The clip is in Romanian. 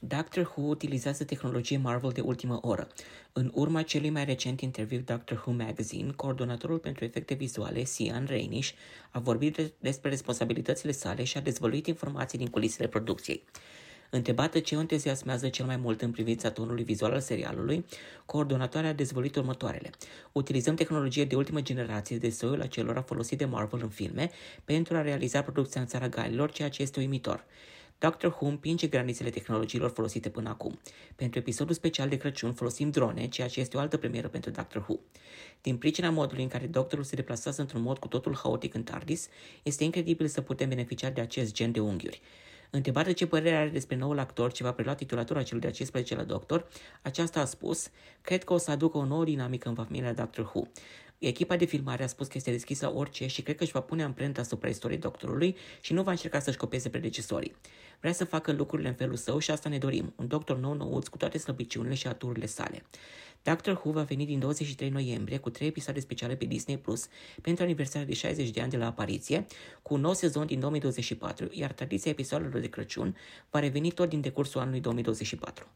Doctor Who utilizează tehnologie Marvel de ultimă oră. În urma celui mai recent interviu Doctor Who Magazine, coordonatorul pentru efecte vizuale, Sian Reinish, a vorbit despre responsabilitățile sale și a dezvăluit informații din culisele producției. Întrebată ce o entuziasmează cel mai mult în privința tonului vizual al serialului, coordonatoarea a dezvăluit următoarele. Utilizăm tehnologie de ultimă generație de soiul acelora folosit de Marvel în filme pentru a realiza producția în țara Galilor, ceea ce este uimitor. Doctor Who împinge granițele tehnologiilor folosite până acum. Pentru episodul special de Crăciun folosim drone, ceea ce este o altă premieră pentru Doctor Who. Din pricina modului în care doctorul se deplasează într-un mod cu totul haotic în TARDIS, este incredibil să putem beneficia de acest gen de unghiuri. Întrebată ce părere are despre noul actor ce va prelua titulatura celui de-a 15 la doctor, aceasta a spus, cred că o să aducă o nouă dinamică în familia Doctor Who. Echipa de filmare a spus că este deschisă la orice și cred că își va pune amprenta asupra istoriei doctorului și nu va încerca să-și copieze predecesorii. Vrea să facă lucrurile în felul său și asta ne dorim, un doctor nou nouț cu toate slăbiciunile și aturile sale. Doctor Who va veni din 23 noiembrie cu trei episoade speciale pe Disney Plus pentru aniversarea de 60 de ani de la apariție, cu un nou sezon din 2024, iar tradiția episoadelor de Crăciun va reveni tot din decursul anului 2024.